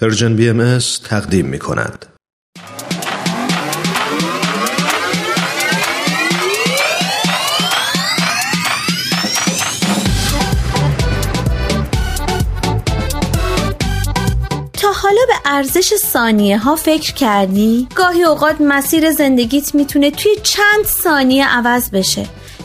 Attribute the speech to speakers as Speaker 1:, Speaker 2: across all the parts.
Speaker 1: پرژن بی ام تقدیم می کند.
Speaker 2: تا حالا به ارزش ثانیه ها فکر کردی؟ گاهی اوقات مسیر زندگیت می‌تونه توی چند ثانیه عوض بشه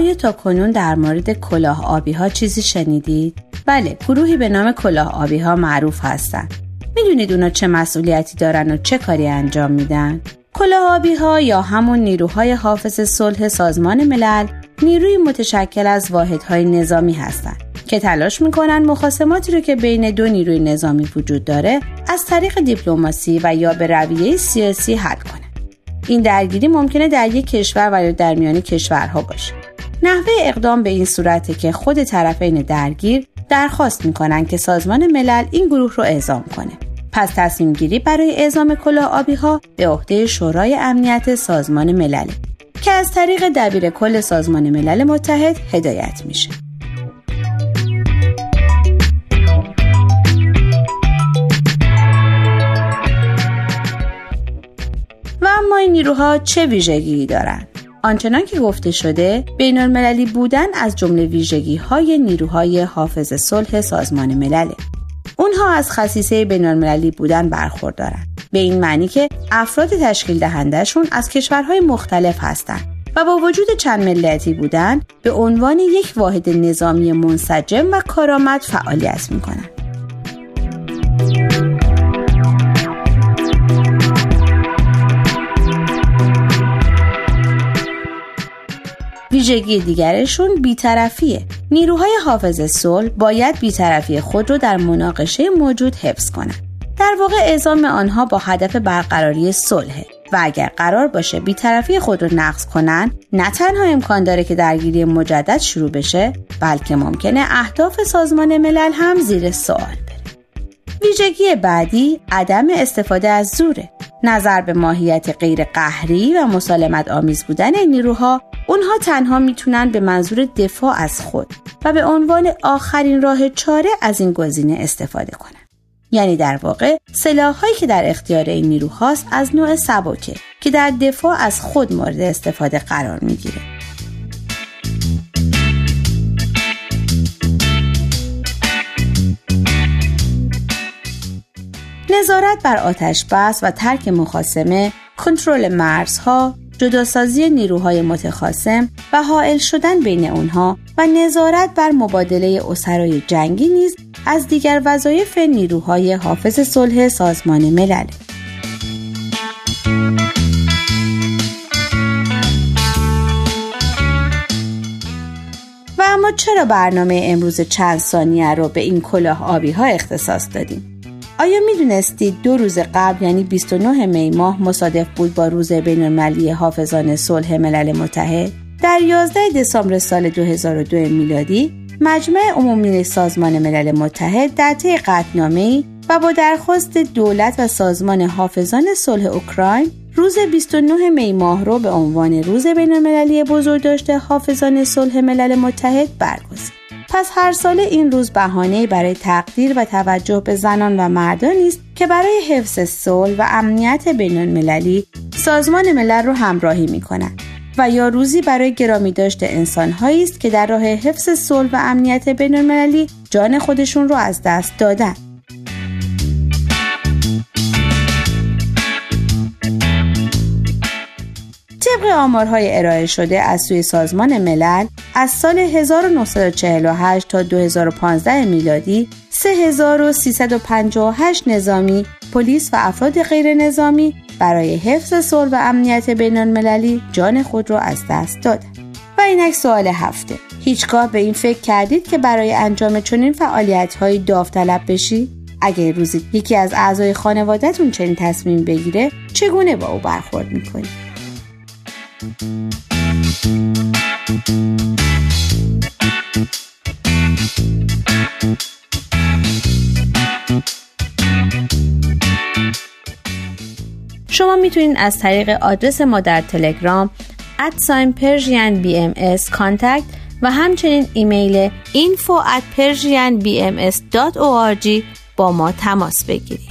Speaker 2: آیا تا کنون در مورد کلاه آبی ها چیزی شنیدید؟ بله، گروهی به نام کلاه آبی ها معروف هستند. می‌دونید اونا چه مسئولیتی دارن و چه کاری انجام میدن؟ کلاه آبی ها یا همون نیروهای حافظ صلح سازمان ملل نیروی متشکل از واحدهای نظامی هستند که تلاش می‌کنن مخاسماتی رو که بین دو نیروی نظامی وجود داره از طریق دیپلماسی و یا به رویه سیاسی حل کنه. این درگیری ممکنه در یک کشور و یا در میان کشورها باشه. نحوه اقدام به این صورته که خود طرفین درگیر درخواست می‌کنن که سازمان ملل این گروه رو اعزام کنه. پس تصمیم گیری برای اعزام کلاه آبی ها به عهده شورای امنیت سازمان ملل که از طریق دبیر کل سازمان ملل متحد هدایت میشه. و اما این نیروها چه ویژگی دارند؟ آنچنان که گفته شده بین المللی بودن از جمله ویژگی های نیروهای حافظ صلح سازمان ملله. اونها از خصیصه بین المللی بودن برخوردارند به این معنی که افراد تشکیل دهندهشون از کشورهای مختلف هستند و با وجود چند ملیتی بودن به عنوان یک واحد نظامی منسجم و کارآمد فعالیت می‌کنند ویژگی دیگرشون بیطرفیه. نیروهای حافظ صلح باید بیطرفی خود رو در مناقشه موجود حفظ کنند در واقع اعزام آنها با هدف برقراری صلح و اگر قرار باشه بیطرفی خود رو نقض کنن نه تنها امکان داره که درگیری مجدد شروع بشه بلکه ممکنه اهداف سازمان ملل هم زیر سوال بره. ویژگی بعدی عدم استفاده از زوره. نظر به ماهیت غیر قهری و مسالمت آمیز بودن نیروها اونها تنها می‌تونن به منظور دفاع از خود و به عنوان آخرین راه چاره از این گزینه استفاده کنند. یعنی در واقع سلاحهایی که در اختیار این نیروهاست از نوع سبکه که در دفاع از خود مورد استفاده قرار می‌گیره. نظارت بر آتش بس و ترک مخاسمه، کنترل مرزها، جداسازی نیروهای متخاصم و حائل شدن بین اونها و نظارت بر مبادله اسرای جنگی نیز از دیگر وظایف نیروهای حافظ صلح سازمان ملل و اما چرا برنامه امروز چند ثانیه رو به این کلاه آبی ها اختصاص دادیم؟ آیا می‌دونستید دو روز قبل یعنی 29 می ماه مصادف بود با روز بین المللی حافظان صلح ملل متحد؟ در 11 دسامبر سال 2002 میلادی مجمع عمومی سازمان ملل متحد در طی قطعنامه‌ای و با درخواست دولت و سازمان حافظان صلح اوکراین روز 29 می ماه رو به عنوان روز بین المللی بزرگ داشته حافظان صلح ملل متحد برگزید. پس هر ساله این روز بهانه برای تقدیر و توجه به زنان و مردانی است که برای حفظ صلح و امنیت بین المللی سازمان ملل رو همراهی می کنند و یا روزی برای گرامی داشته انسانهایی است که در راه حفظ صلح و امنیت بین المللی جان خودشون رو از دست دادن. طبق آمارهای ارائه شده از سوی سازمان ملل از سال 1948 تا 2015 میلادی 3358 نظامی، پلیس و افراد غیر نظامی برای حفظ صلح و امنیت بین المللی جان خود را از دست دادند. و اینک سوال هفته. هیچگاه به این فکر کردید که برای انجام چنین فعالیت های داوطلب بشید اگه روزی یکی از اعضای خانوادهتون چنین تصمیم بگیره چگونه با او برخورد می‌کنید؟ شما می‌تونید از طریق آدرس ما در تلگرام ادساین پرژین بی ام و همچنین ایمیل at persianbms.org با ما تماس بگیرید.